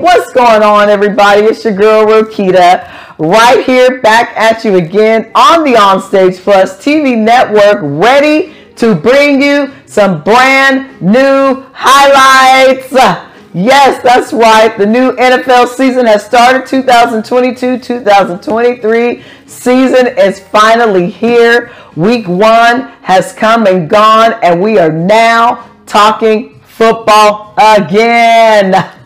What's going on, everybody? It's your girl, Rokita, right here back at you again on the Onstage Plus TV network, ready to bring you some brand new highlights. Yes, that's right. The new NFL season has started. 2022 2023 season is finally here. Week one has come and gone, and we are now talking football again.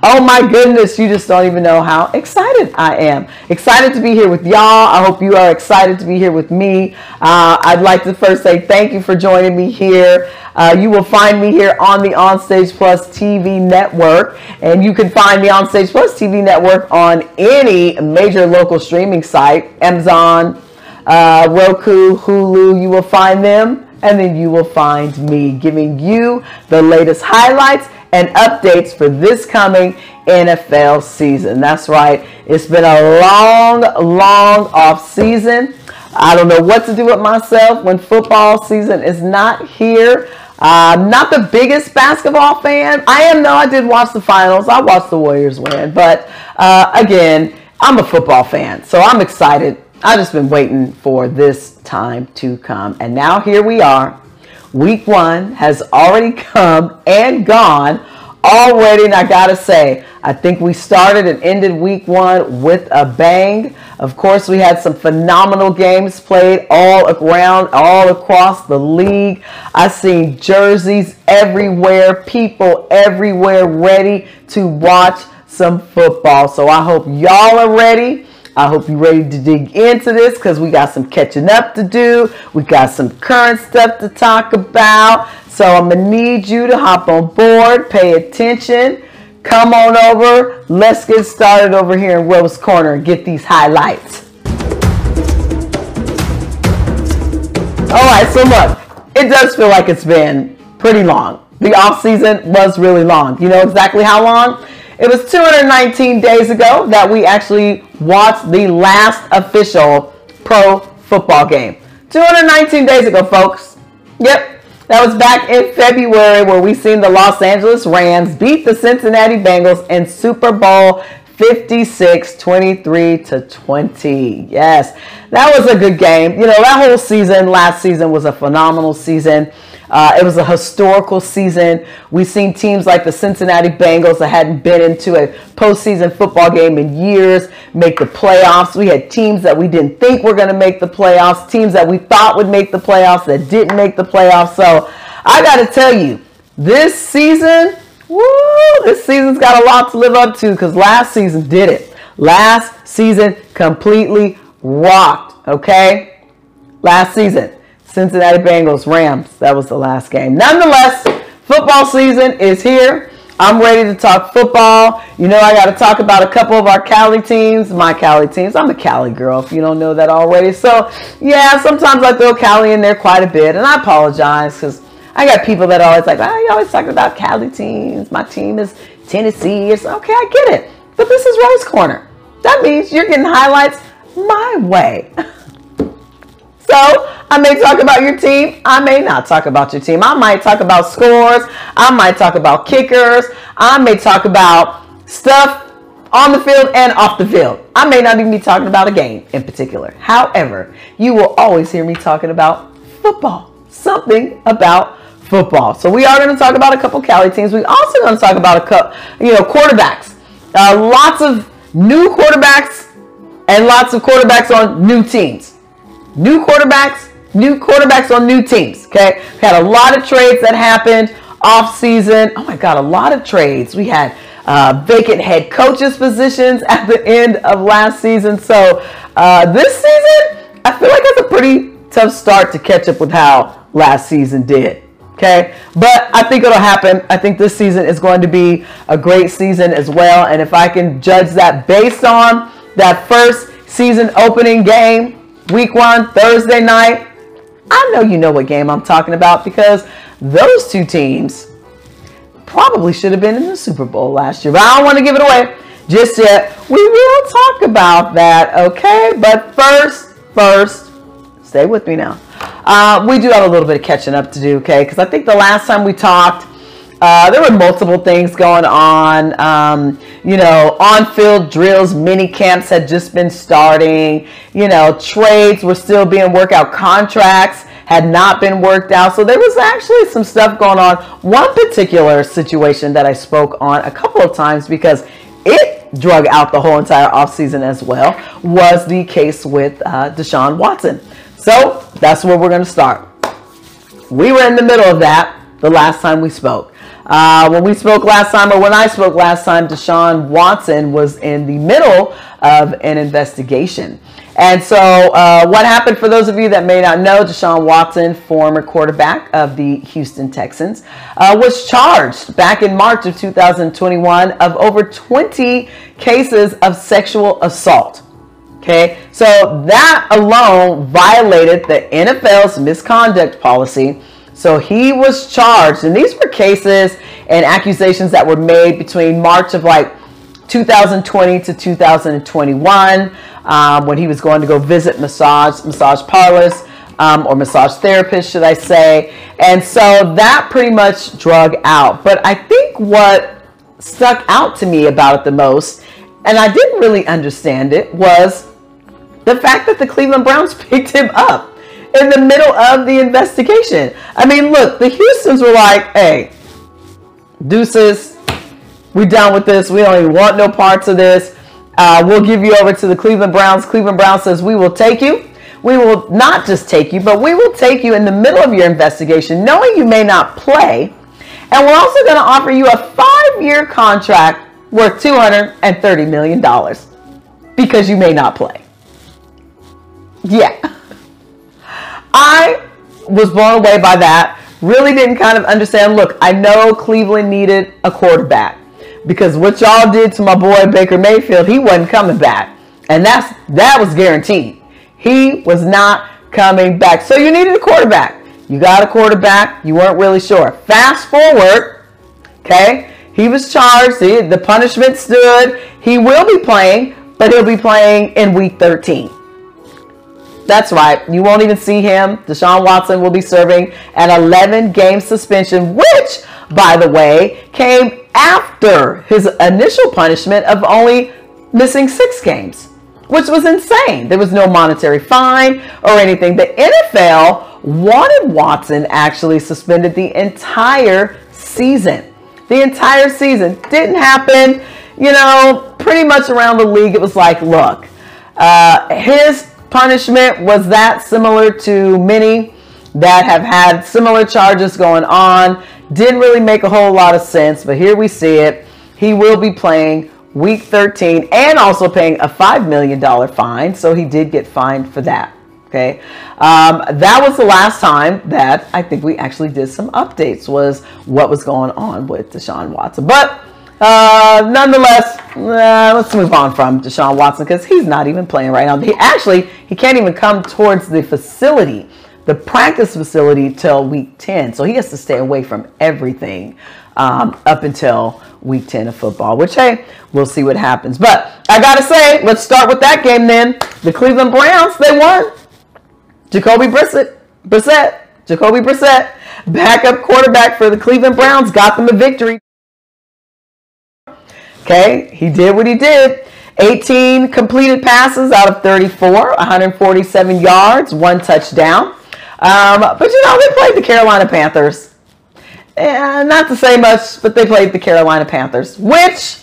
Oh my goodness, you just don't even know how excited I am. Excited to be here with y'all. I hope you are excited to be here with me. Uh, I'd like to first say thank you for joining me here. Uh, you will find me here on the Onstage Plus TV network, and you can find the Onstage Plus TV network on any major local streaming site Amazon, uh, Roku, Hulu. You will find them and then you will find me giving you the latest highlights and updates for this coming NFL season. That's right. It's been a long, long off season. I don't know what to do with myself when football season is not here. I'm not the biggest basketball fan. I am, though. I did watch the finals. I watched the Warriors win. But uh, again, I'm a football fan. So I'm excited I've just been waiting for this time to come. And now here we are. Week one has already come and gone already. And I got to say, I think we started and ended week one with a bang. Of course, we had some phenomenal games played all around, all across the league. I seen jerseys everywhere, people everywhere ready to watch some football. So I hope y'all are ready. I hope you're ready to dig into this because we got some catching up to do. We got some current stuff to talk about. So I'm going to need you to hop on board, pay attention, come on over. Let's get started over here in Rose Corner and get these highlights. All right, so look, it does feel like it's been pretty long. The off season was really long. You know exactly how long? It was 219 days ago that we actually watched the last official pro football game. 219 days ago, folks. Yep. That was back in February where we seen the Los Angeles Rams beat the Cincinnati Bengals in Super Bowl 56 23 to 20. Yes. That was a good game. You know, that whole season last season was a phenomenal season. Uh, it was a historical season. We've seen teams like the Cincinnati Bengals that hadn't been into a postseason football game in years make the playoffs. We had teams that we didn't think were going to make the playoffs, teams that we thought would make the playoffs that didn't make the playoffs. So I got to tell you, this season, woo, this season's got a lot to live up to because last season did it. Last season completely rocked, okay? Last season. Cincinnati Bengals, Rams. That was the last game. Nonetheless, football season is here. I'm ready to talk football. You know, I got to talk about a couple of our Cali teams, my Cali teams. I'm a Cali girl, if you don't know that already. So, yeah, sometimes I throw Cali in there quite a bit, and I apologize because I got people that always like, oh, you always talking about Cali teams. My team is Tennessee. It's okay, I get it. But this is Rose Corner. That means you're getting highlights my way. so, I may talk about your team. I may not talk about your team. I might talk about scores. I might talk about kickers. I may talk about stuff on the field and off the field. I may not even be talking about a game in particular. However, you will always hear me talking about football. Something about football. So we are going to talk about a couple Cali teams. We also going to talk about a couple, you know, quarterbacks. Uh, lots of new quarterbacks and lots of quarterbacks on new teams. New quarterbacks, new quarterbacks on new teams. Okay, we had a lot of trades that happened off season. Oh my God, a lot of trades. We had uh, vacant head coaches positions at the end of last season. So uh, this season, I feel like it's a pretty tough start to catch up with how last season did. Okay, but I think it'll happen. I think this season is going to be a great season as well. And if I can judge that based on that first season opening game, week one, Thursday night, I know you know what game I'm talking about because those two teams probably should have been in the Super Bowl last year. But I don't want to give it away just yet. We will talk about that, okay? But first, first, stay with me now. Uh, we do have a little bit of catching up to do, okay? Because I think the last time we talked, Uh, there were multiple things going on. Um, you know, on-field drills, mini camps had just been starting. You know, trades were still being worked out. Contracts had not been worked out. So there was actually some stuff going on. One particular situation that I spoke on a couple of times because it drug out the whole entire offseason as well was the case with uh, Deshaun Watson. So that's where we're going to start. We were in the middle of that the last time we spoke. Uh, when we spoke last time, or when I spoke last time, Deshaun Watson was in the middle of an investigation. And so, uh, what happened for those of you that may not know, Deshaun Watson, former quarterback of the Houston Texans, uh, was charged back in March of 2021 of over 20 cases of sexual assault. Okay, so that alone violated the NFL's misconduct policy so he was charged, and these were cases and accusations that were made between March of like 2020 to 2021 um, when he was going to go visit massage massage parlors um, or massage therapists, should I say? And so that pretty much drug out. But I think what stuck out to me about it the most, and I didn't really understand it, was the fact that the Cleveland Browns picked him up in the middle of the investigation. I mean, look, the Houstons were like, hey, deuces, we done with this. We don't even want no parts of this. Uh, we'll give you over to the Cleveland Browns. Cleveland Browns says, we will take you. We will not just take you, but we will take you in the middle of your investigation, knowing you may not play. And we're also going to offer you a five year contract worth $230 million because you may not play. Yeah. I was blown away by that. Really didn't kind of understand. Look, I know Cleveland needed a quarterback because what y'all did to my boy Baker Mayfield, he wasn't coming back. And that's that was guaranteed. He was not coming back. So you needed a quarterback. You got a quarterback. You weren't really sure. Fast forward, okay? He was charged. The punishment stood. He will be playing, but he'll be playing in week 13. That's right. You won't even see him. Deshaun Watson will be serving an 11 game suspension, which, by the way, came after his initial punishment of only missing six games, which was insane. There was no monetary fine or anything. The NFL wanted Watson actually suspended the entire season. The entire season didn't happen. You know, pretty much around the league, it was like, look, uh, his punishment was that similar to many that have had similar charges going on. Didn't really make a whole lot of sense, but here we see it. He will be playing week 13 and also paying a $5 million fine. So he did get fined for that. Okay. Um, that was the last time that I think we actually did some updates was what was going on with Deshaun Watson. But uh, nonetheless, uh, let's move on from Deshaun Watson because he's not even playing right now. He actually he can't even come towards the facility, the practice facility, till week ten. So he has to stay away from everything um, up until week ten of football. Which hey, we'll see what happens. But I gotta say, let's start with that game then. The Cleveland Browns they won. Jacoby Brissett, Brissett, Jacoby Brissett, backup quarterback for the Cleveland Browns, got them a victory. Okay, he did what he did. 18 completed passes out of 34, 147 yards, one touchdown. Um, but you know, they played the Carolina Panthers. And not to say much, but they played the Carolina Panthers, which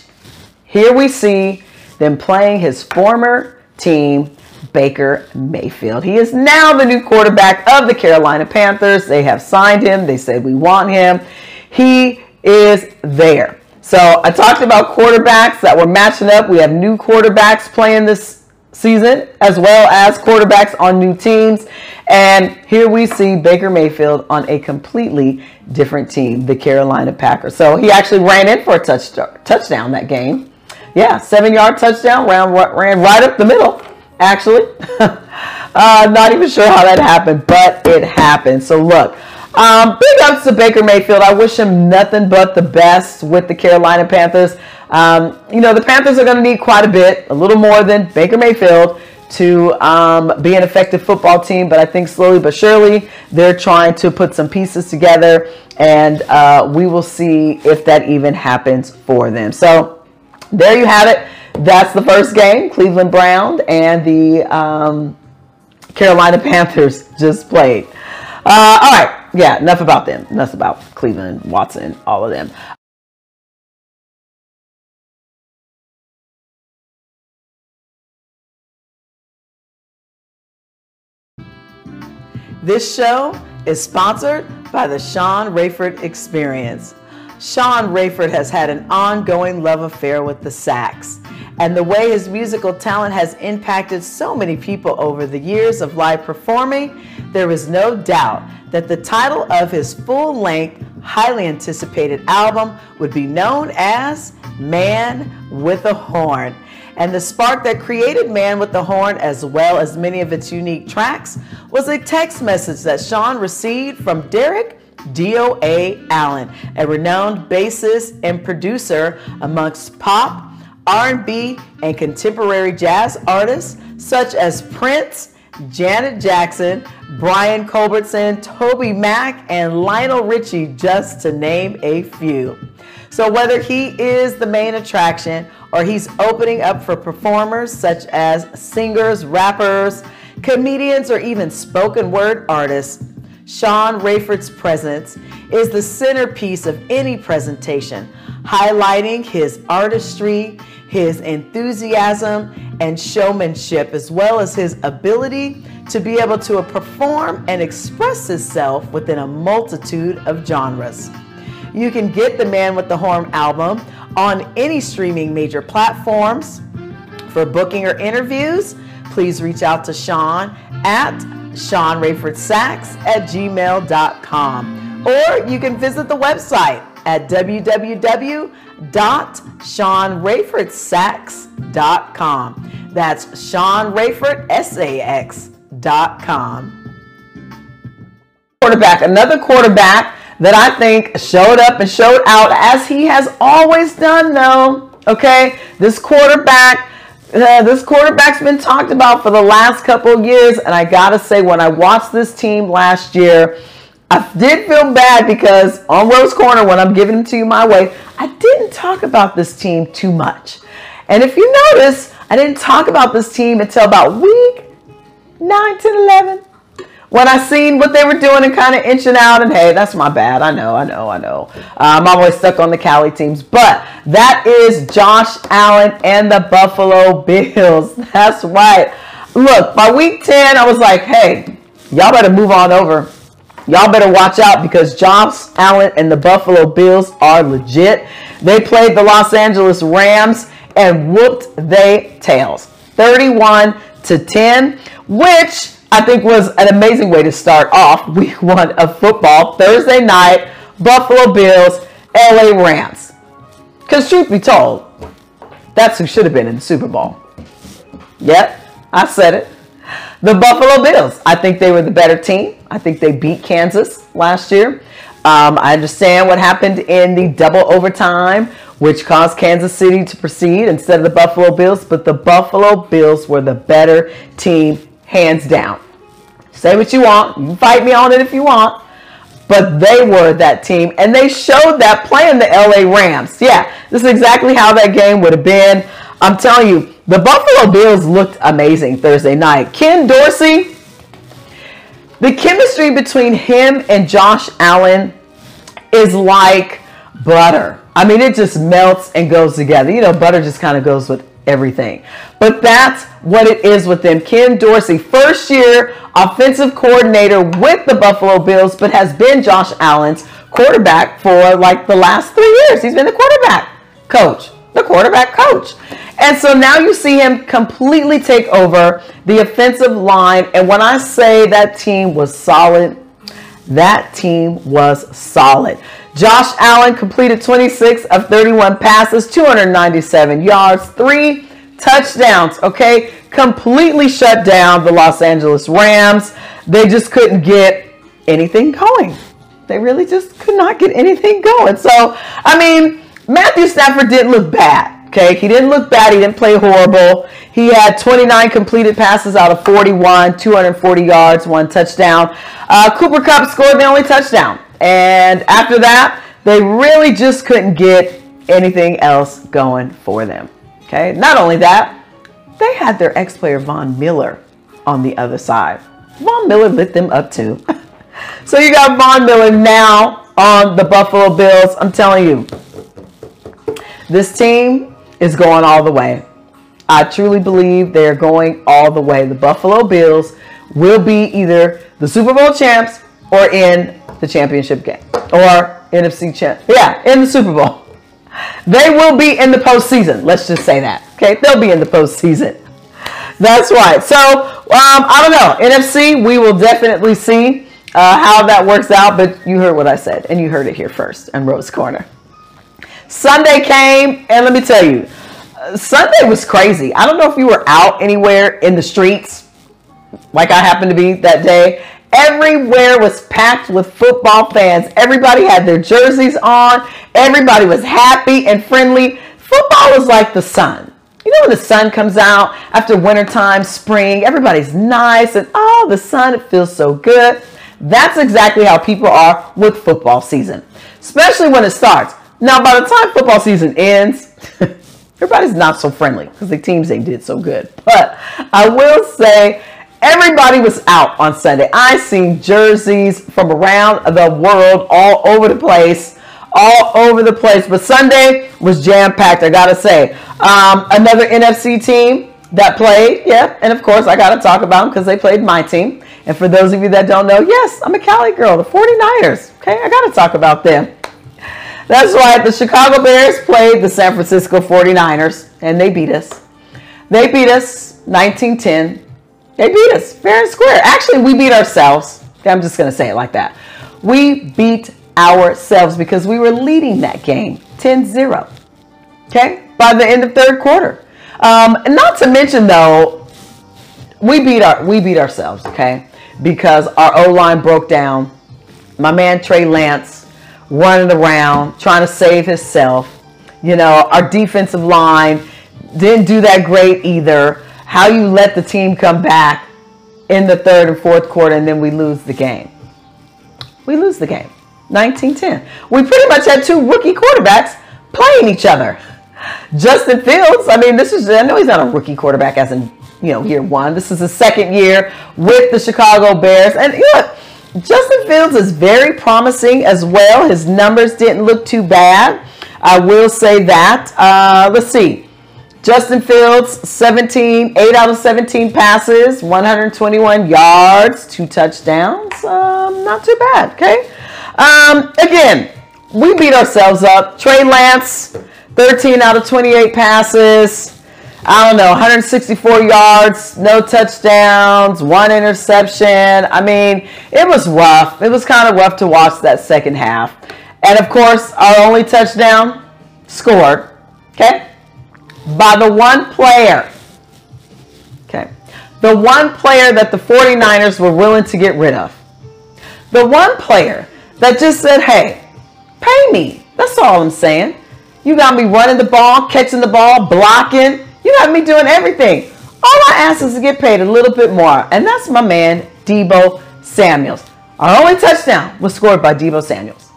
here we see them playing his former team, Baker Mayfield. He is now the new quarterback of the Carolina Panthers. They have signed him, they said, We want him. He is there. So I talked about quarterbacks that were matching up. We have new quarterbacks playing this season, as well as quarterbacks on new teams. And here we see Baker Mayfield on a completely different team, the Carolina Packers. So he actually ran in for a touch, touchdown that game. Yeah, seven yard touchdown, ran, ran right up the middle, actually. uh, not even sure how that happened, but it happened. So look, um, big ups to Baker Mayfield. I wish him nothing but the best with the Carolina Panthers. Um, you know, the Panthers are going to need quite a bit, a little more than Baker Mayfield, to um, be an effective football team, but I think slowly but surely they're trying to put some pieces together, and uh, we will see if that even happens for them. So there you have it. That's the first game. Cleveland Brown and the um, Carolina Panthers just played. Uh, all right, yeah, enough about them. Enough about Cleveland, Watson, all of them. This show is sponsored by the Sean Rayford Experience. Sean Rayford has had an ongoing love affair with the sax, and the way his musical talent has impacted so many people over the years of live performing, there is no doubt that the title of his full length, highly anticipated album would be known as Man with a Horn. And the spark that created Man with the Horn, as well as many of its unique tracks, was a text message that Sean received from Derek D.O.A. Allen, a renowned bassist and producer amongst pop, R&B, and contemporary jazz artists such as Prince, Janet Jackson, Brian Culbertson, Toby Mac, and Lionel Richie, just to name a few. So whether he is the main attraction or he's opening up for performers such as singers, rappers, comedians, or even spoken word artists, Sean Rayford's presence is the centerpiece of any presentation, highlighting his artistry, his enthusiasm, and showmanship, as well as his ability to be able to perform and express himself within a multitude of genres. You can get the Man with the Horn album on any streaming major platforms. For booking or interviews, please reach out to Sean at Sean Rayford Sax at gmail.com. Or you can visit the website at www.seanrayfordsax.com. That's Sean Rayford, S-A-X.com. Quarterback, another quarterback that I think showed up and showed out as he has always done though. Okay, this quarterback uh, this quarterback's been talked about for the last couple years, and I gotta say, when I watched this team last year, I did feel bad because on Rose Corner, when I'm giving them to you my way, I didn't talk about this team too much. And if you notice, I didn't talk about this team until about week 9, 10, 11 when I seen what they were doing and kind of inching out, and hey, that's my bad. I know, I know, I know. Uh, I'm always stuck on the Cali teams, but that is Josh Allen and the Buffalo Bills. That's right. Look, by week 10, I was like, hey, y'all better move on over. Y'all better watch out because Josh Allen and the Buffalo Bills are legit. They played the Los Angeles Rams and whooped they tails 31 to 10, which I think was an amazing way to start off week one of football. Thursday night, Buffalo Bills, LA Rams. Because truth be told, that's who should have been in the Super Bowl. Yep, I said it. The Buffalo Bills. I think they were the better team. I think they beat Kansas last year. Um, I understand what happened in the double overtime, which caused Kansas City to proceed instead of the Buffalo Bills, but the Buffalo Bills were the better team hands down. Say what you want. You can fight me on it if you want. But they were that team, and they showed that playing the LA Rams. Yeah, this is exactly how that game would have been. I'm telling you, the Buffalo Bills looked amazing Thursday night. Ken Dorsey, the chemistry between him and Josh Allen is like butter. I mean, it just melts and goes together. You know, butter just kind of goes with everything. But that's what it is with them. Ken Dorsey, first year offensive coordinator with the Buffalo Bills, but has been Josh Allen's quarterback for like the last three years. He's been the quarterback coach, the quarterback coach. And so now you see him completely take over the offensive line. And when I say that team was solid, that team was solid. Josh Allen completed 26 of 31 passes, 297 yards, three touchdowns. Okay, completely shut down the Los Angeles Rams. They just couldn't get anything going. They really just could not get anything going. So, I mean, Matthew Stafford didn't look bad. Okay, he didn't look bad. He didn't play horrible. He had 29 completed passes out of 41, 240 yards, one touchdown. Uh, Cooper Kupp scored the only touchdown. And after that, they really just couldn't get anything else going for them. Okay, not only that, they had their ex player Von Miller on the other side. Von Miller lit them up too. so you got Von Miller now on the Buffalo Bills. I'm telling you, this team is going all the way. I truly believe they're going all the way. The Buffalo Bills will be either the Super Bowl champs or in the championship game or NFC champ. Yeah, in the Super Bowl. They will be in the postseason. Let's just say that. Okay, they'll be in the postseason. That's right. So um, I don't know. NFC, we will definitely see uh, how that works out. But you heard what I said, and you heard it here first in Rose Corner. Sunday came, and let me tell you, Sunday was crazy. I don't know if you were out anywhere in the streets, like I happened to be that day. Everywhere was packed with football fans. Everybody had their jerseys on. Everybody was happy and friendly. Football was like the sun. You know when the sun comes out after wintertime, spring, everybody's nice and oh, the sun, it feels so good. That's exactly how people are with football season, especially when it starts. Now, by the time football season ends, everybody's not so friendly because the teams they did so good. But I will say everybody was out on Sunday. I seen jerseys from around the world all over the place, all over the place. But Sunday was jam packed. I gotta say, um, another NFC team that played, yeah, and of course I gotta talk about them because they played my team. And for those of you that don't know, yes, I'm a Cali girl, the 49ers. Okay, I gotta talk about them. That's right. The Chicago Bears played the San Francisco 49ers, and they beat us. They beat us 1910. They beat us fair and square. Actually, we beat ourselves. I'm just going to say it like that. We beat ourselves because we were leading that game 10 0. Okay, by the end of third quarter. Um, and not to mention, though, we beat our we beat ourselves. Okay, because our O line broke down. My man Trey Lance running around trying to save himself. You know, our defensive line didn't do that great either. How you let the team come back in the third and fourth quarter and then we lose the game. We lose the game. 1910. We pretty much had two rookie quarterbacks playing each other. Justin Fields, I mean, this is, I know he's not a rookie quarterback as in, you know, year one. This is his second year with the Chicago Bears. And know, Justin Fields is very promising as well. His numbers didn't look too bad. I will say that. Uh, let's see. Justin Fields, 17, 8 out of 17 passes, 121 yards, two touchdowns. Um, not too bad, okay? Um, again, we beat ourselves up. Trey Lance, 13 out of 28 passes, I don't know, 164 yards, no touchdowns, one interception. I mean, it was rough. It was kind of rough to watch that second half. And of course, our only touchdown scored, okay, by the one player. Okay. The one player that the 49ers were willing to get rid of. The one player that just said, hey, pay me. That's all I'm saying. You got me running the ball, catching the ball, blocking you got me doing everything. All I ask is to get paid a little bit more. And that's my man, Deebo Samuels. Our only touchdown was scored by Deebo Samuels.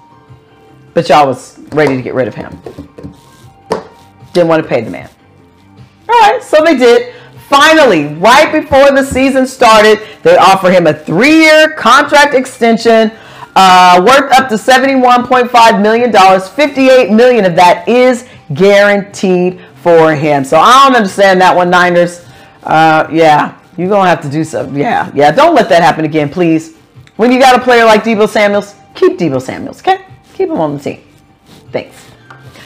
But y'all was ready to get rid of him. Didn't want to pay the man. All right, so they did. Finally, right before the season started, they offer him a three-year contract extension uh, worth up to $71.5 million. 58 million of that is guaranteed for him. So I don't understand that one, Niners. Uh, yeah, you're going to have to do something. Yeah, yeah. Don't let that happen again, please. When you got a player like Deebo Samuels, keep Deebo Samuels, okay? Keep him on the team. Thanks.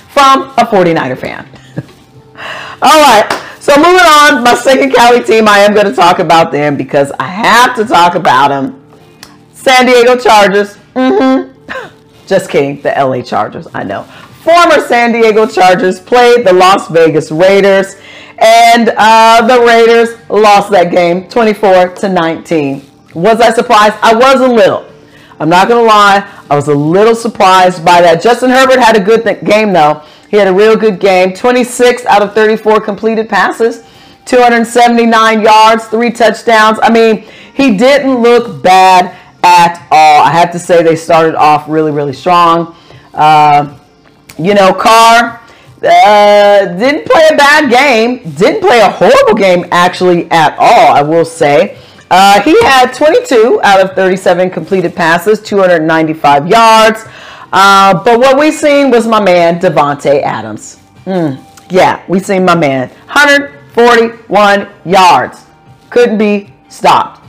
From a 49er fan. All right. So moving on, my second Cali team, I am going to talk about them because I have to talk about them. San Diego Chargers. Mm-hmm. Just kidding. The LA Chargers. I know former San Diego Chargers played the Las Vegas Raiders, and uh, the Raiders lost that game 24 to 19. Was I surprised? I was a little. I'm not going to lie. I was a little surprised by that. Justin Herbert had a good th- game, though. He had a real good game 26 out of 34 completed passes, 279 yards, three touchdowns. I mean, he didn't look bad at all. I have to say, they started off really, really strong. Uh, you know, Carr uh, didn't play a bad game, didn't play a horrible game actually at all, I will say. Uh, he had 22 out of 37 completed passes, 295 yards. Uh, but what we seen was my man Davante Adams. Mm, yeah, we seen my man 141 yards. Couldn't be stopped.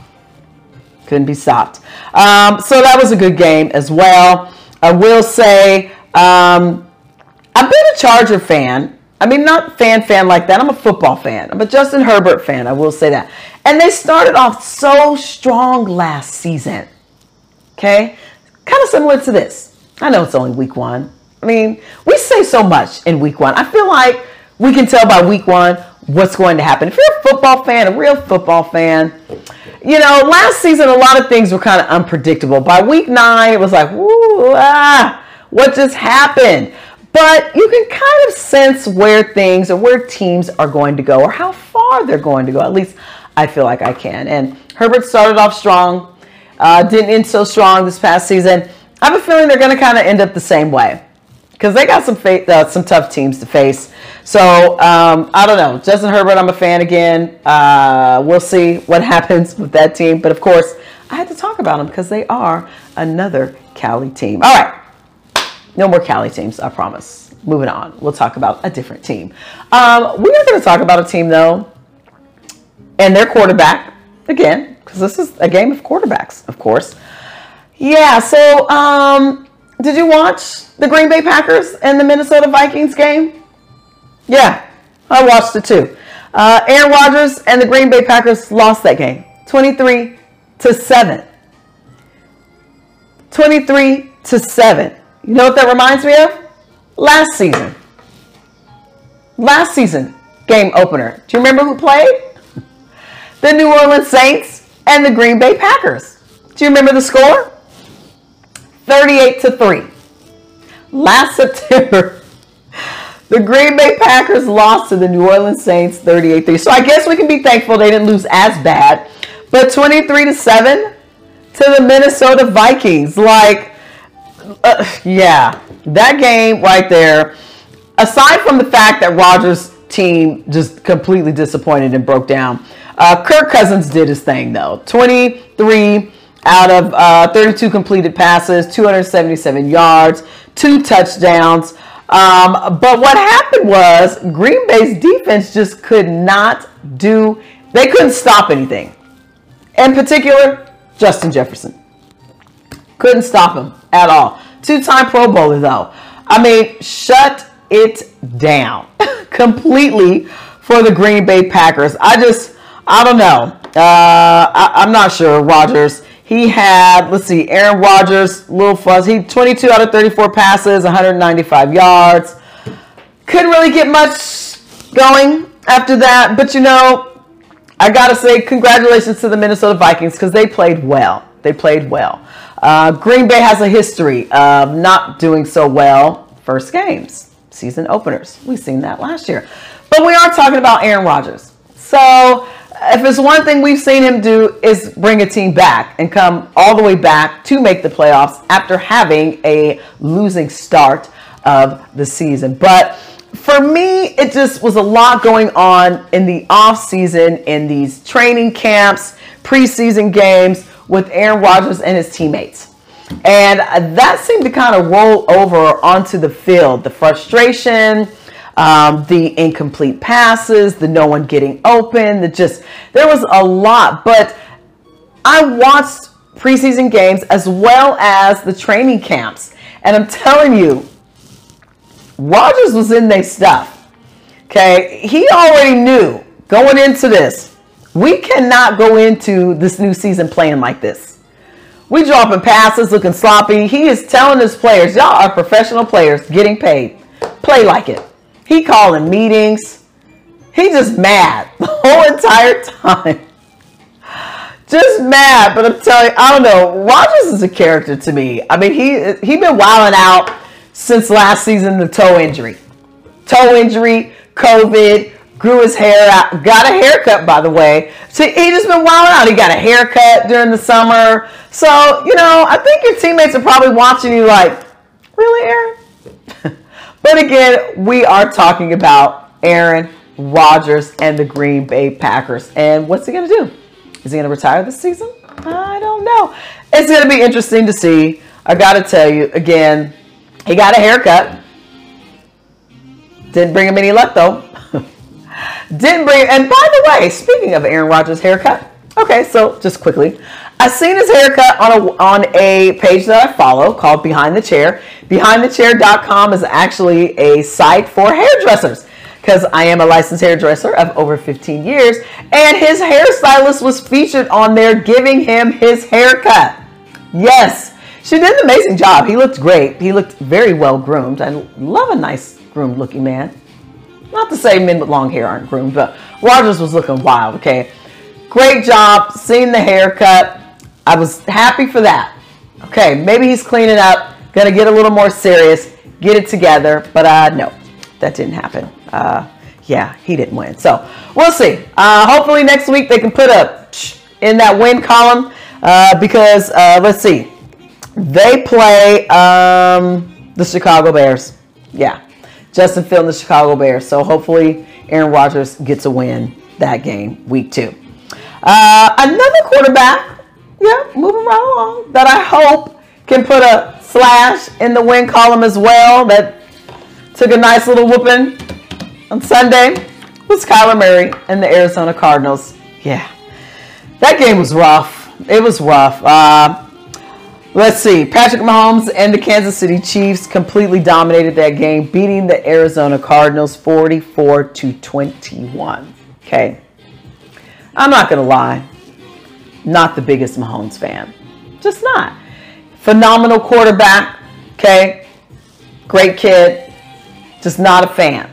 Couldn't be stopped. Um, so that was a good game as well. I will say um, I've been a Charger fan. I mean, not fan fan like that. I'm a football fan. I'm a Justin Herbert fan. I will say that. And they started off so strong last season. Okay? Kind of similar to this. I know it's only week one. I mean, we say so much in week one. I feel like we can tell by week one what's going to happen. If you're a football fan, a real football fan, you know, last season a lot of things were kind of unpredictable. By week nine, it was like, whoo, ah, what just happened? But you can kind of sense where things or where teams are going to go or how far they're going to go. At least I feel like I can. And Herbert started off strong, uh, didn't end so strong this past season. I have a feeling they're going to kind of end up the same way because they got some fa- uh, some tough teams to face. So um, I don't know. Justin Herbert, I'm a fan again. Uh, we'll see what happens with that team. But of course, I had to talk about them because they are another Cali team. All right. No more Cali teams, I promise. Moving on. We'll talk about a different team. Um, we are not going to talk about a team, though, and their quarterback, again, because this is a game of quarterbacks, of course. Yeah, so um, did you watch the Green Bay Packers and the Minnesota Vikings game? Yeah, I watched it too. Uh, Aaron Rodgers and the Green Bay Packers lost that game 23 to 7. 23 to 7. You know what that reminds me of? Last season. Last season, game opener. Do you remember who played? The New Orleans Saints and the Green Bay Packers. Do you remember the score? 38 to 3. Last September, the Green Bay Packers lost to the New Orleans Saints 38 3. So I guess we can be thankful they didn't lose as bad. But 23 to 7 to the Minnesota Vikings. Like, uh, yeah, that game right there. Aside from the fact that Rodgers' team just completely disappointed and broke down, uh, Kirk Cousins did his thing though. 23 out of uh, 32 completed passes, 277 yards, two touchdowns. Um, but what happened was Green Bay's defense just could not do, they couldn't stop anything. In particular, Justin Jefferson. Couldn't stop him at all. Two time Pro Bowler, though. I mean, shut it down completely for the Green Bay Packers. I just, I don't know. Uh, I, am not sure. Rodgers. He had, let's see, Aaron Rodgers, little fuzz. He 22 out of 34 passes, 195 yards. Couldn't really get much going after that. But you know, I gotta say, congratulations to the Minnesota Vikings because they played well. They played well. Uh, Green Bay has a history of not doing so well first games, season openers. We've seen that last year. But we are talking about Aaron Rodgers. So if it's one thing we've seen him do is bring a team back and come all the way back to make the playoffs after having a losing start of the season. But for me, it just was a lot going on in the off season, in these training camps, preseason games with Aaron Rodgers and his teammates. And that seemed to kind of roll over onto the field. The frustration, um, the incomplete passes, the no one getting open, the just, there was a lot. But I watched preseason games as well as the training camps. And I'm telling you, Rodgers was in their stuff. Okay. He already knew going into this we cannot go into this new season playing like this. We dropping passes, looking sloppy. He is telling his players, y'all are professional players getting paid. Play like it. He calling meetings. He just mad the whole entire time. Just mad, but I'm telling you, I don't know. Rodgers is a character to me. I mean, he he been wilding out since last season, the toe injury. toe injury, COVID, grew his hair out, got a haircut, by the way. So he just been wilding out. He got a haircut during the summer. So, you know, I think your teammates are probably watching you like, really, Aaron? but again, we are talking about Aaron Rodgers and the Green Bay Packers. And what's he going to do? Is he going to retire this season? I don't know. It's going to be interesting to see. I got to tell you, again, he got a haircut. Didn't bring him any luck, though. Didn't bring, and by the way, speaking of Aaron Rodgers' haircut, okay, so just quickly, I seen his haircut on a on a page that I follow called Behind the Chair. BehindTheChair.com is actually a site for hairdressers because I am a licensed hairdresser of over 15 years, and his hairstylist was featured on there giving him his haircut. Yes, she did an amazing job. He looked great. He looked very well groomed. I love a nice groomed looking man. Not to say men with long hair aren't groomed, but Rodgers was looking wild, okay? Great job. Seeing the haircut. I was happy for that. Okay, maybe he's cleaning up, gonna get a little more serious, get it together, but uh, no, that didn't happen. Uh, yeah, he didn't win. So we'll see. Uh, hopefully next week they can put a in that win column uh, because uh, let's see, they play um, the Chicago Bears. Yeah, Justin Field and the Chicago Bears. So hopefully Aaron Rodgers gets a win that game, week two. Uh, another quarterback, yeah, moving right along, that I hope can put a slash in the win column as well, that took a nice little whooping on Sunday, was Kyler Murray and the Arizona Cardinals. Yeah, that game was rough. It was rough. Uh, Let's see. Patrick Mahomes and the Kansas City Chiefs completely dominated that game, beating the Arizona Cardinals 44 to 21. Okay. I'm not going to lie. Not the biggest Mahomes fan. Just not. Phenomenal quarterback. Okay. Great kid. Just not a fan.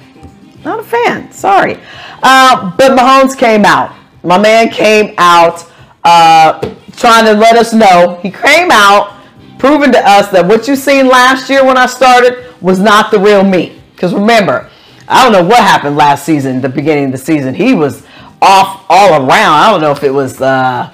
Not a fan. Sorry. Uh, but Mahomes came out. My man came out. Uh, trying to let us know. He came out proving to us that what you seen last year when I started was not the real me. Because remember, I don't know what happened last season, the beginning of the season. He was off all around. I don't know if it was uh,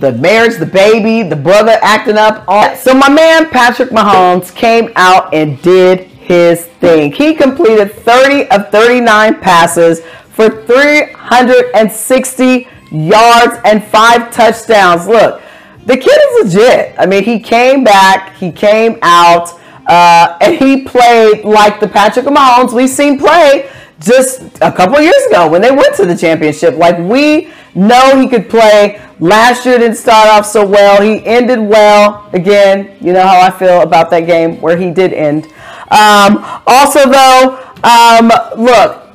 the marriage, the baby, the brother acting up. All. So my man Patrick Mahomes came out and did his thing. He completed 30 of 39 passes for 360 yards and five touchdowns. Look, the kid is legit. I mean, he came back, he came out, uh, and he played like the Patrick Mahomes we've seen play just a couple years ago when they went to the championship. Like we know he could play. Last year didn't start off so well. He ended well. Again, you know how I feel about that game where he did end. Um, also, though, um, look,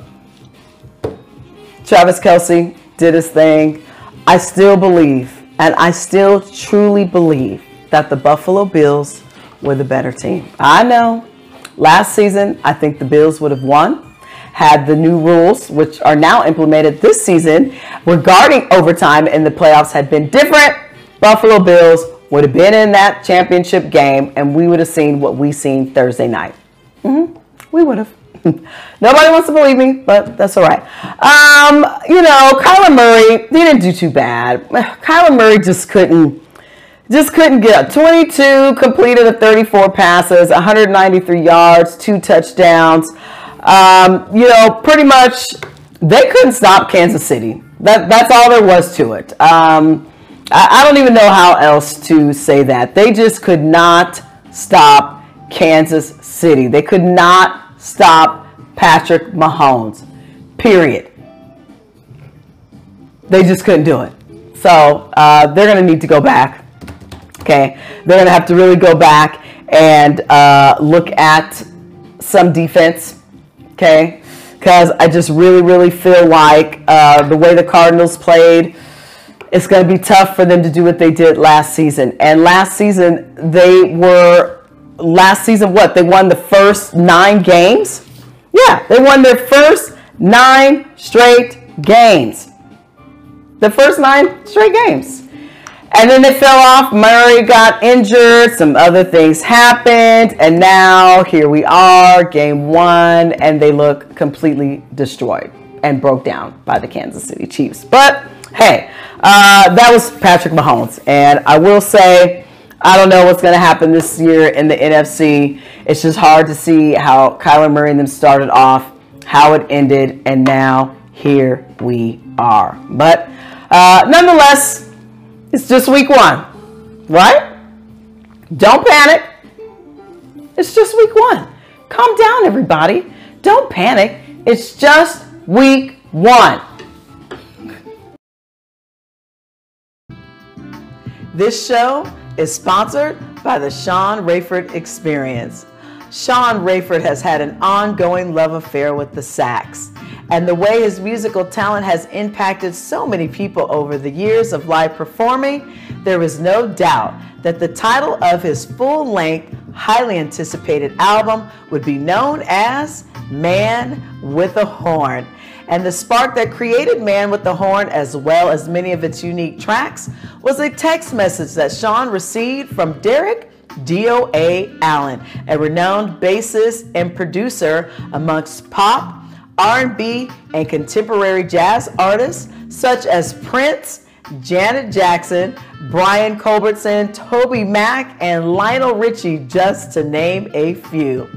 Travis Kelce did his thing. I still believe, and I still truly believe that the Buffalo Bills were the better team. I know last season, I think the Bills would have won had the new rules, which are now implemented this season, regarding overtime in the playoffs had been different. Buffalo Bills would have been in that championship game, and we would have seen what we seen Thursday night. Mm-hmm. We would have. Nobody wants to believe me, but that's all right. Um, you know, Kyler Murray, he didn't do too bad. Kyler Murray just couldn't, just couldn't get up. 22 completed of 34 passes, 193 yards, two touchdowns. Um, you know, pretty much they couldn't stop Kansas City. That that's all there was to it. Um, I, I don't even know how else to say that. They just could not stop Kansas City. They could not stop Patrick Mahomes. Period. They just couldn't do it. So uh, they're going to need to go back. Okay. They're going to have to really go back and uh, look at some defense. Okay. Because I just really, really feel like uh, the way the Cardinals played, it's going to be tough for them to do what they did last season. And last season, they were last season, what? They won the first nine games? Yeah, they won their first nine straight games. The first nine straight games. And then they fell off. Murray got injured. Some other things happened. And now here we are, game one, and they look completely destroyed and broke down by the Kansas City Chiefs. But hey, uh, that was Patrick Mahomes. And I will say, I don't know what's going to happen this year in the NFC. It's just hard to see how Kyler Murray and them started off, how it ended, and now here we are. But uh, nonetheless, it's just week one, right? Don't panic. It's just week one. Calm down, everybody. Don't panic. It's just week one. This show is sponsored by the Sean Rayford Experience. Sean Rayford has had an ongoing love affair with the sax, and the way his musical talent has impacted so many people over the years of live performing, there is no doubt that the title of his full length, highly anticipated album would be known as Man with a Horn. And the spark that created Man with the Horn, as well as many of its unique tracks, was a text message that Sean received from Derek D.O.A. Allen, a renowned bassist and producer amongst pop, R&B, and contemporary jazz artists such as Prince, Janet Jackson, Brian Culbertson, Toby Mac, and Lionel Richie, just to name a few.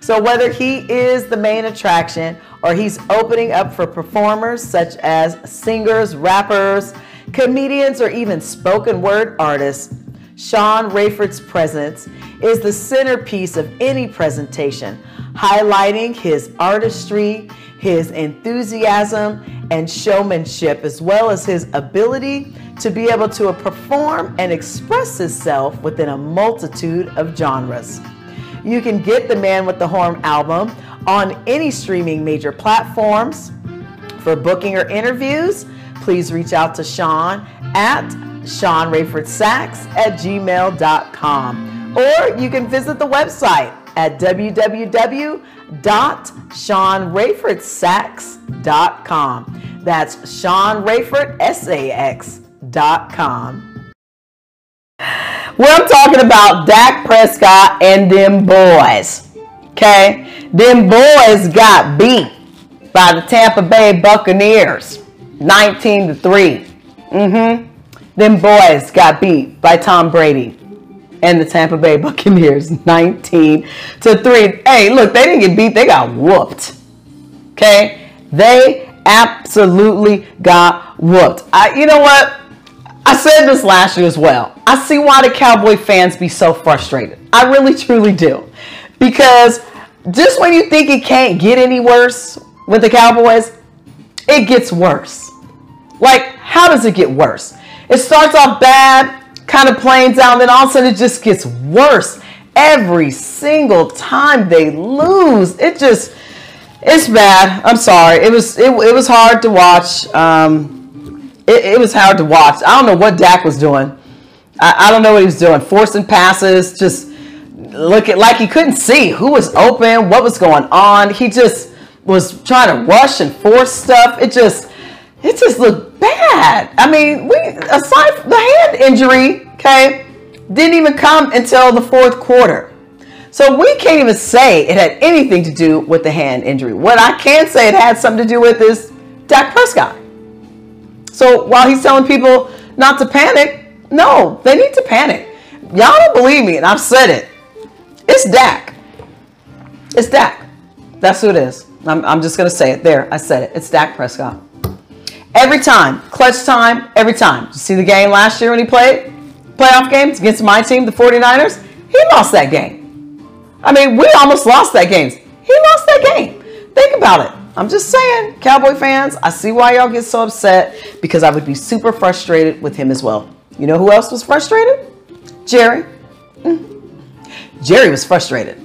So whether he is the main attraction or he's opening up for performers such as singers, rappers, comedians, or even spoken word artists, Sean Rayford's presence is the centerpiece of any presentation, highlighting his artistry, his enthusiasm, and showmanship, as well as his ability to be able to perform and express himself within a multitude of genres. You can get the Man with the Horn album on any streaming major platforms. For booking or interviews, please reach out to Sean at Sean Rayford Sax at gmail.com. Or you can visit the website at www.seanrayfordsax.com. That's Sean Rayford, S-A-X.com. Well, I'm talking about Dak Prescott and them boys. Okay? Them boys got beat by the Tampa Bay Buccaneers 19 to 3. Mm-hmm. Them boys got beat by Tom Brady and the Tampa Bay Buccaneers 19 to 3. Hey, look, they didn't get beat, they got whooped. Okay? They absolutely got whooped. I you know what? I said this last year as well. I see why the Cowboy fans be so frustrated. I really truly do. Because just when you think it can't get any worse with the Cowboys, it gets worse. Like, how does it get worse? It starts off bad, kind of playing down, then all of a sudden it just gets worse. Every single time they lose, it just it's bad. I'm sorry. It was it, it was hard to watch. Um, it, it was hard to watch. I don't know what Dak was doing. I, I don't know what he was doing. Forcing passes, just look at like he couldn't see who was open, what was going on. He just was trying to rush and force stuff. It just it just looked bad. I mean, we aside from the hand injury, okay, didn't even come until the fourth quarter. So we can't even say it had anything to do with the hand injury. What I can say it had something to do with is Dak Prescott. So while he's telling people not to panic, no, they need to panic. Y'all don't believe me, and I've said it. It's Dak. It's Dak. That's who it is. I'm, I'm just going to say it. There, I said it. It's Dak Prescott. Every time, clutch time, every time. You see the game last year when he played playoff games against my team, the 49ers? He lost that game. I mean, we almost lost that game. He lost that game. Think about it. I'm just saying, Cowboy fans, I see why y'all get so upset because I would be super frustrated with him as well. You know who else was frustrated? Jerry. Mm. Jerry was frustrated.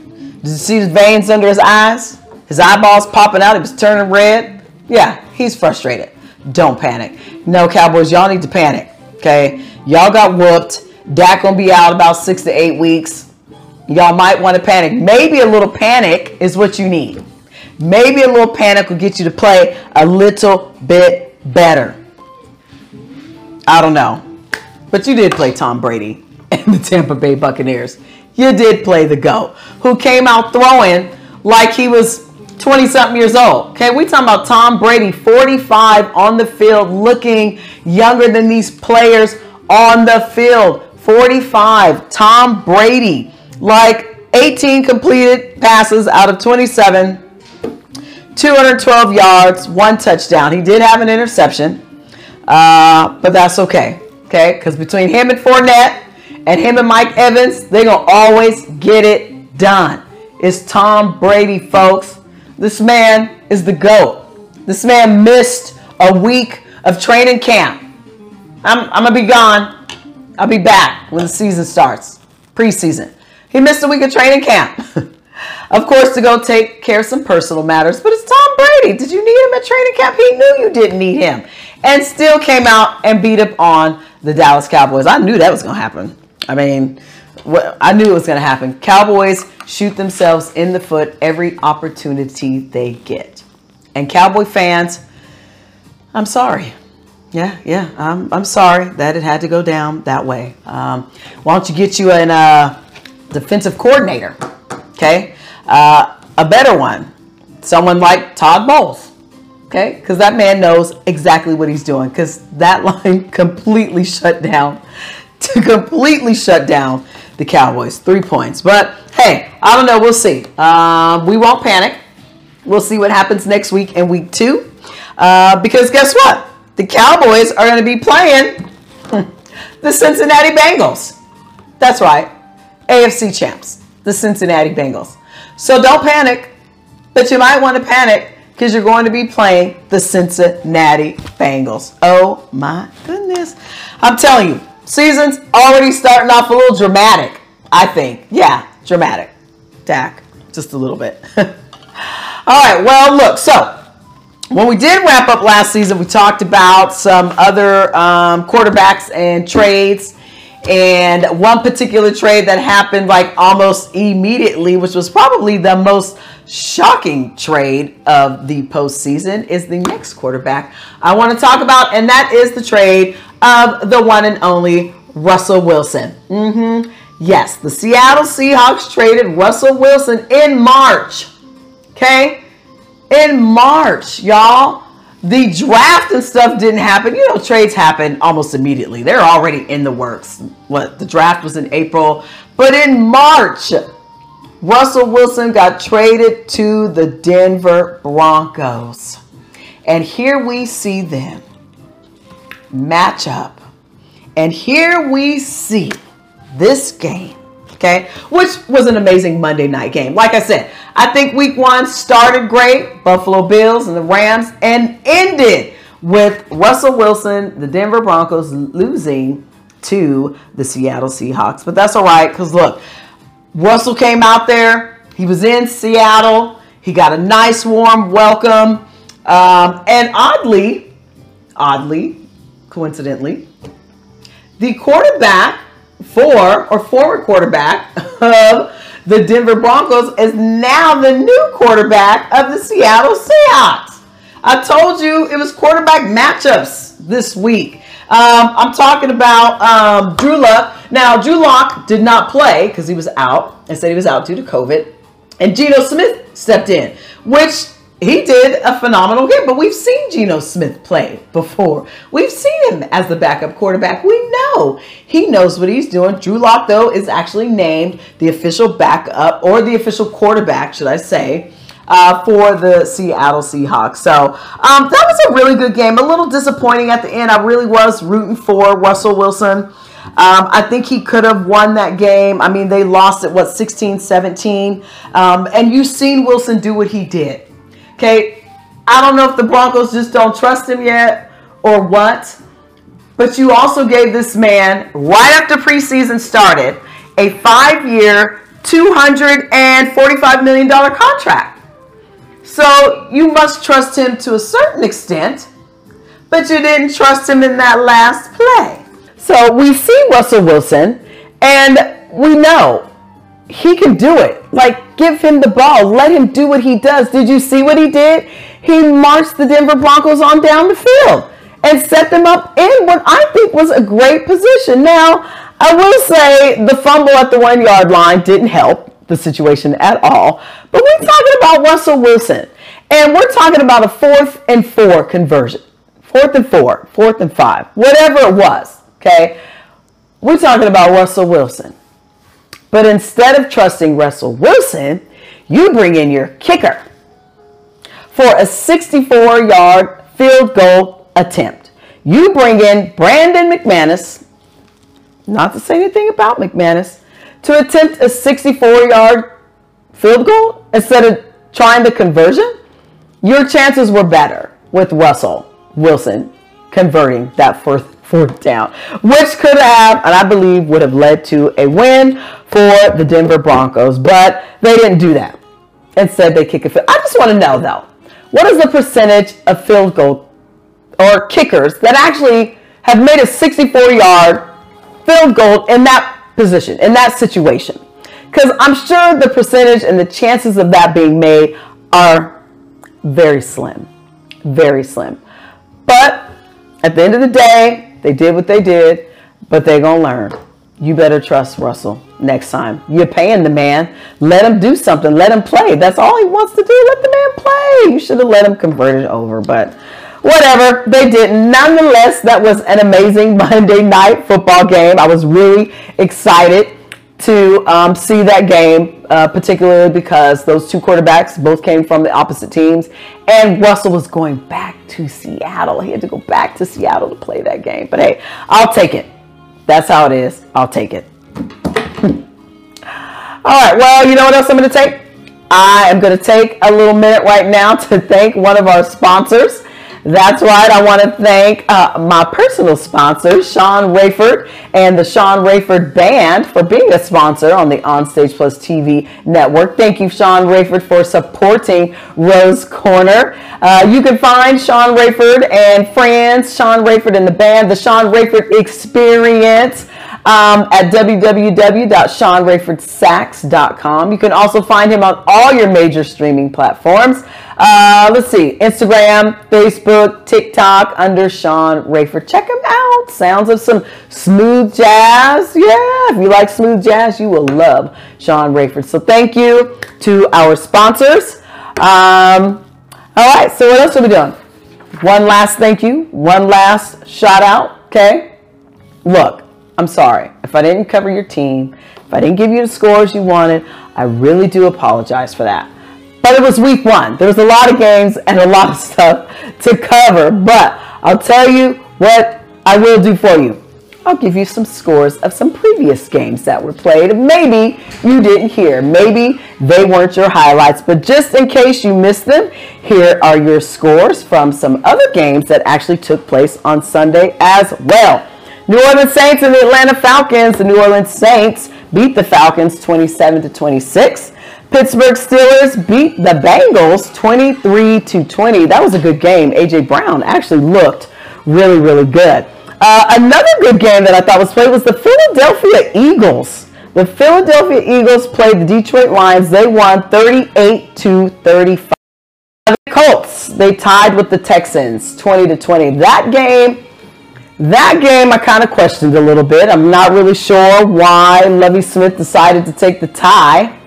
Did you see the veins under his eyes? His eyeballs popping out. He was turning red. Yeah, he's frustrated. Don't panic. No, Cowboys, y'all need to panic. Okay, y'all got whooped. Dak gonna be out about six to eight weeks. Y'all might want to panic. Maybe a little panic is what you need. Maybe a little panic will get you to play a little bit better. I don't know. but you did play Tom Brady and the Tampa Bay Buccaneers. You did play the GOAT, who came out throwing like he was 20 something years old. Okay, we talking about Tom Brady, 45 on the field, looking younger than these players on the field. 45, Tom Brady, like 18 completed passes out of 27, 212 yards, one touchdown. He did have an interception, uh, but that's okay. Okay, because between him and Fournette and him and Mike Evans, they're going to always get it done. It's Tom Brady, folks. This man is the GOAT. This man missed a week of training camp. I'm, I'm going to be gone. I'll be back when the season starts, preseason. He missed a week of training camp. of course, to go take care of some personal matters, but it's Tom Brady. Did you need him at training camp? He knew you didn't need him and still came out and beat up on the Dallas Cowboys. I knew that was going to happen. I mean, what, I knew it was going to happen. Cowboys shoot themselves in the foot every opportunity they get. And Cowboy fans, I'm sorry. Yeah, yeah, I'm, I'm sorry that it had to go down that way. Um, why don't you get you a uh, defensive coordinator, okay? Uh, a better one, someone like Todd Bowles, okay? Because that man knows exactly what he's doing because that line completely shut down, to completely shut down the Cowboys. Three points. But hey, I don't know. We'll see. Um, we won't panic. We'll see what happens next week and week two. Uh, because guess what? The Cowboys are going to be playing the Cincinnati Bengals. That's right. AFC champs, the Cincinnati Bengals. So don't panic, but you might want to panic because you're going to be playing the Cincinnati Bengals. Oh my goodness. I'm telling you, season's already starting off a little dramatic, I think. Yeah, dramatic. Dak, just a little bit. All right, well, look, so when we did wrap up last season, we talked about some other um, quarterbacks and trades. And one particular trade that happened like almost immediately, which was probably the most shocking trade of the postseason, is the next quarterback I want to talk about. And that is the trade of the one and only Russell Wilson. Mm-hmm. Yes, the Seattle Seahawks traded Russell Wilson in March. Okay? In March, y'all. The draft and stuff didn't happen. You know, trades happen almost immediately. They're already in the works. What the draft was in April, but in March, Russell Wilson got traded to the Denver Broncos. And here we see them match up. And here we see this game, okay, which was an amazing Monday night game. Like I said, I think week one started great, Buffalo Bills and the Rams, and ended with Russell Wilson, the Denver Broncos losing to the Seattle Seahawks. But that's all right, because look, Russell came out there, he was in Seattle, he got a nice warm welcome. Um, and oddly, oddly, coincidentally, the quarterback for or former quarterback of the Denver Broncos is now the new quarterback of the Seattle Seahawks. I told you it was quarterback matchups this week. Um, I'm talking about um, Drew Lock. Now, Drew Lock did not play because he was out and said he was out due to COVID. And Geno Smith stepped in, which he did a phenomenal game, but we've seen Geno Smith play before. We've seen him as the backup quarterback. We know he knows what he's doing. Drew Lock, though, is actually named the official backup or the official quarterback, should I say, uh, for the Seattle Seahawks. So um, that was a really good game. A little disappointing at the end. I really was rooting for Russell Wilson. Um, I think he could have won that game. I mean, they lost it, what, 16 17. Um, and you've seen Wilson do what he did. Okay, I don't know if the Broncos just don't trust him yet or what, but you also gave this man, right after preseason started, a five year, $245 million contract. So you must trust him to a certain extent, but you didn't trust him in that last play. So we see Russell Wilson, and we know he can do it. Like, give him the ball. Let him do what he does. Did you see what he did? He marched the Denver Broncos on down the field. and set them up in what I think was a great position. Now, I will say the fumble at the one yard line didn't help the situation at all. But we're talking about Russell Wilson. And we're talking about a fourth and four conversion. Fourth and four, fourth and five, whatever it was. Okay. We're talking about Russell Wilson. But instead of trusting Russell Wilson, you bring in your kicker for a 64 yard field goal attempt. You bring in Brandon McManus, not to say anything about McManus, to attempt a 64 yard field goal instead of trying the conversion, your chances were better with Russell Wilson converting that fourth fourth down, which could have, and I believe would have led to a win for the Denver Broncos, but they didn't do that. Instead, they kick a field. I just want to know though, what is the percentage of field goal or kickers that actually have made a 64 yard field goal in that position, in that situation. Because I'm sure the percentage and the chances of that being made are very slim. Very slim. But at the end of the day, they did what they did, but they're going to learn. You better trust Russell next time. You're paying the man. Let him do something. Let him play. That's all he wants to do. Let the man play. You should have let him convert it over. But whatever, they didn't. Nonetheless, that was an amazing Monday night football game. I was really excited to um, see that game, uh, particularly because those two quarterbacks both came from the opposite teams, and Russell was going back to Seattle. He had to go back to Seattle to play that game. But hey, I'll take it. That's how it is. I'll take it. All right, well, you know what else I'm going to take? I am going to take a little minute right now to thank one of our sponsors. That's right. I want to thank uh, my personal sponsor, Sean Rayford, and the Sean Rayford Band for being a sponsor on the Onstage Plus TV network. Thank you, Sean Rayford, for supporting Rose Corner. Uh, you can find Sean Rayford and friends, Sean Rayford and the band, the Sean Rayford Experience um, at www.seanrayfordsax.com. You can also find him on all your major streaming platforms. Uh, let's see, Instagram, Facebook, TikTok under Sean Rayford. Check him out. Sounds of some smooth jazz. Yeah, if you like smooth jazz, you will love Sean Rayford. So thank you to our sponsors. Um, all right, so what else are we doing? One last thank you, one last shout out, okay? Look, I'm sorry. If I didn't cover your team, if I didn't give you the scores you wanted, I really do apologize for that. But it was week one. There was a lot of games and a lot of stuff to cover. But I'll tell you what I will do for you. I'll give you some scores of some previous games that were played. Maybe you didn't hear. Maybe they weren't your highlights. But just in case you missed them, here are your scores from some other games that actually took place on Sunday as well. New Orleans Saints and the Atlanta Falcons. The New Orleans Saints beat the Falcons 27 to 26. Pittsburgh Steelers beat the Bengals 23 to 20. That was a good game. AJ Brown actually looked really, really good. Uh, another good game that I thought was played was the Philadelphia Eagles. The Philadelphia Eagles played the Detroit Lions. They won 38 to 35. The Colts, they tied with the Texans 20 to 20. That game that game I kind of questioned a little bit. I'm not really sure why Lovie Smith decided to take the tie.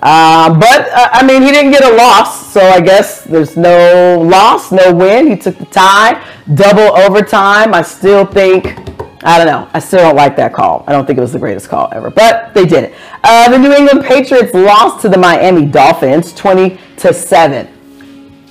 Uh, but, uh, I mean, he didn't get a loss, so I guess there's no loss, no win. He took the tie, double overtime. I still think, I don't know, I still don't like that call. I don't think it was the greatest call ever, but they did it. Uh, the New England Patriots lost to the Miami Dolphins 20 to 7.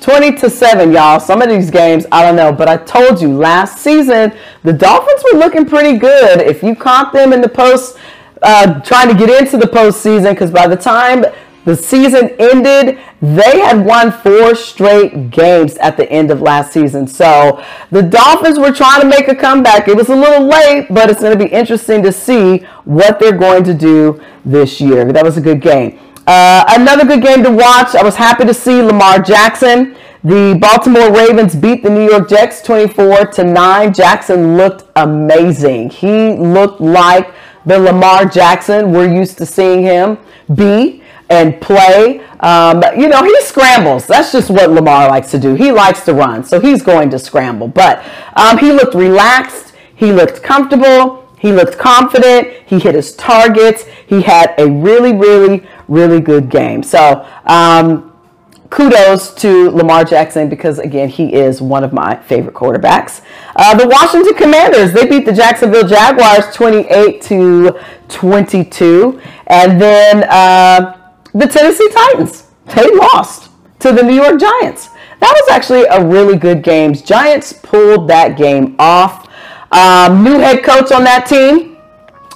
20 to 7, y'all. Some of these games, I don't know, but I told you last season, the Dolphins were looking pretty good. If you caught them in the post, uh, trying to get into the postseason, because by the time the season ended, they had won four straight games at the end of last season. So the Dolphins were trying to make a comeback. It was a little late, but it's going to be interesting to see what they're going to do this year. That was a good game. Uh, another good game to watch. I was happy to see Lamar Jackson. The Baltimore Ravens beat the New York Jets 24 to 9. Jackson looked amazing. He looked like the Lamar Jackson we're used to seeing him be. and play. Um, you know, he scrambles. That's just what Lamar likes to do. He likes to run, so he's going to scramble. But um, he looked relaxed. He looked comfortable. He looked confident. He hit his targets. He had a really, really, really good game. So, um, kudos to Lamar Jackson because again he is one of my favorite quarterbacks. Uh, the Washington Commanders they beat the Jacksonville Jaguars 28 to 22, and then uh, the Tennessee Titans they lost to the New York Giants. That was actually a really good game. Giants pulled that game off. Um, new head coach on that team,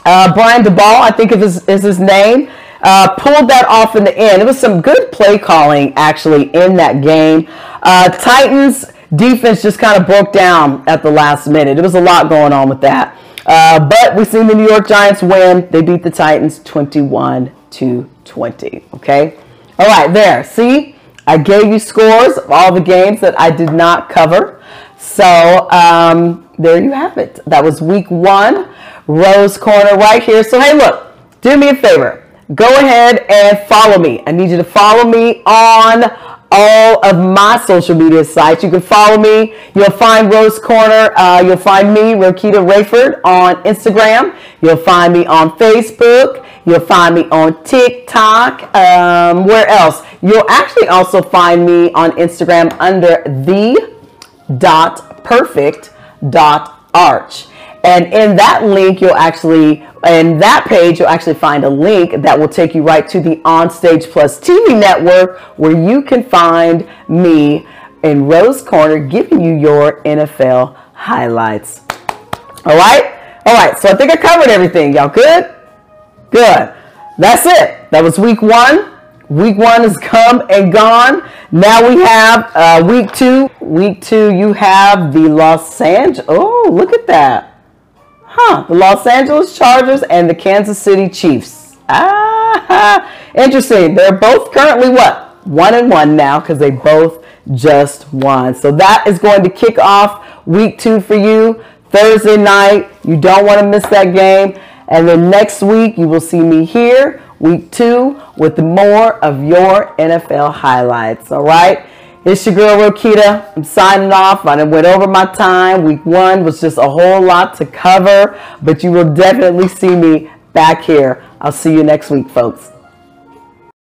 uh, Brian Daboll, I think is, is his name. Uh, pulled that off in the end. It was some good play calling actually in that game. Uh, Titans defense just kind of broke down at the last minute. It was a lot going on with that. Uh, but we've seen the New York Giants win. They beat the Titans 21 to 20. Okay. All right, there. See, I gave you scores of all the games that I did not cover. So um, there you have it. That was week one, Rose Corner right here. So hey, look, do me a favor go ahead and follow me. I need you to follow me on all of my social media sites. You can follow me. You'll find Rose Corner. Uh, you'll find me, Rokita Rayford, on Instagram. You'll find me on Facebook. You'll find me on TikTok. Um, where else? You'll actually also find me on Instagram under the dot perfect dot arch. And in that link, you'll actually, in that page, you'll actually find a link that will take you right to the OnStage Plus TV network where you can find me in Rose Corner giving you your NFL highlights. All right? All right, so I think I covered everything. Y'all good? Good. That's it. That was week one. Week one has come and gone. Now we have uh, week two. Week two, you have the Los Angeles. Oh, look at that. Huh, the Los Angeles Chargers and the Kansas City Chiefs. Ah, interesting. They're both currently what? One and one now because they both just won. So that is going to kick off week two for you. Thursday night. You don't want to miss that game. And then next week, you will see me here, week two, with more of your NFL highlights. All right. It's your girl Rokita. I'm signing off. I went over my time. Week one was just a whole lot to cover, but you will definitely see me back here. I'll see you next week, folks.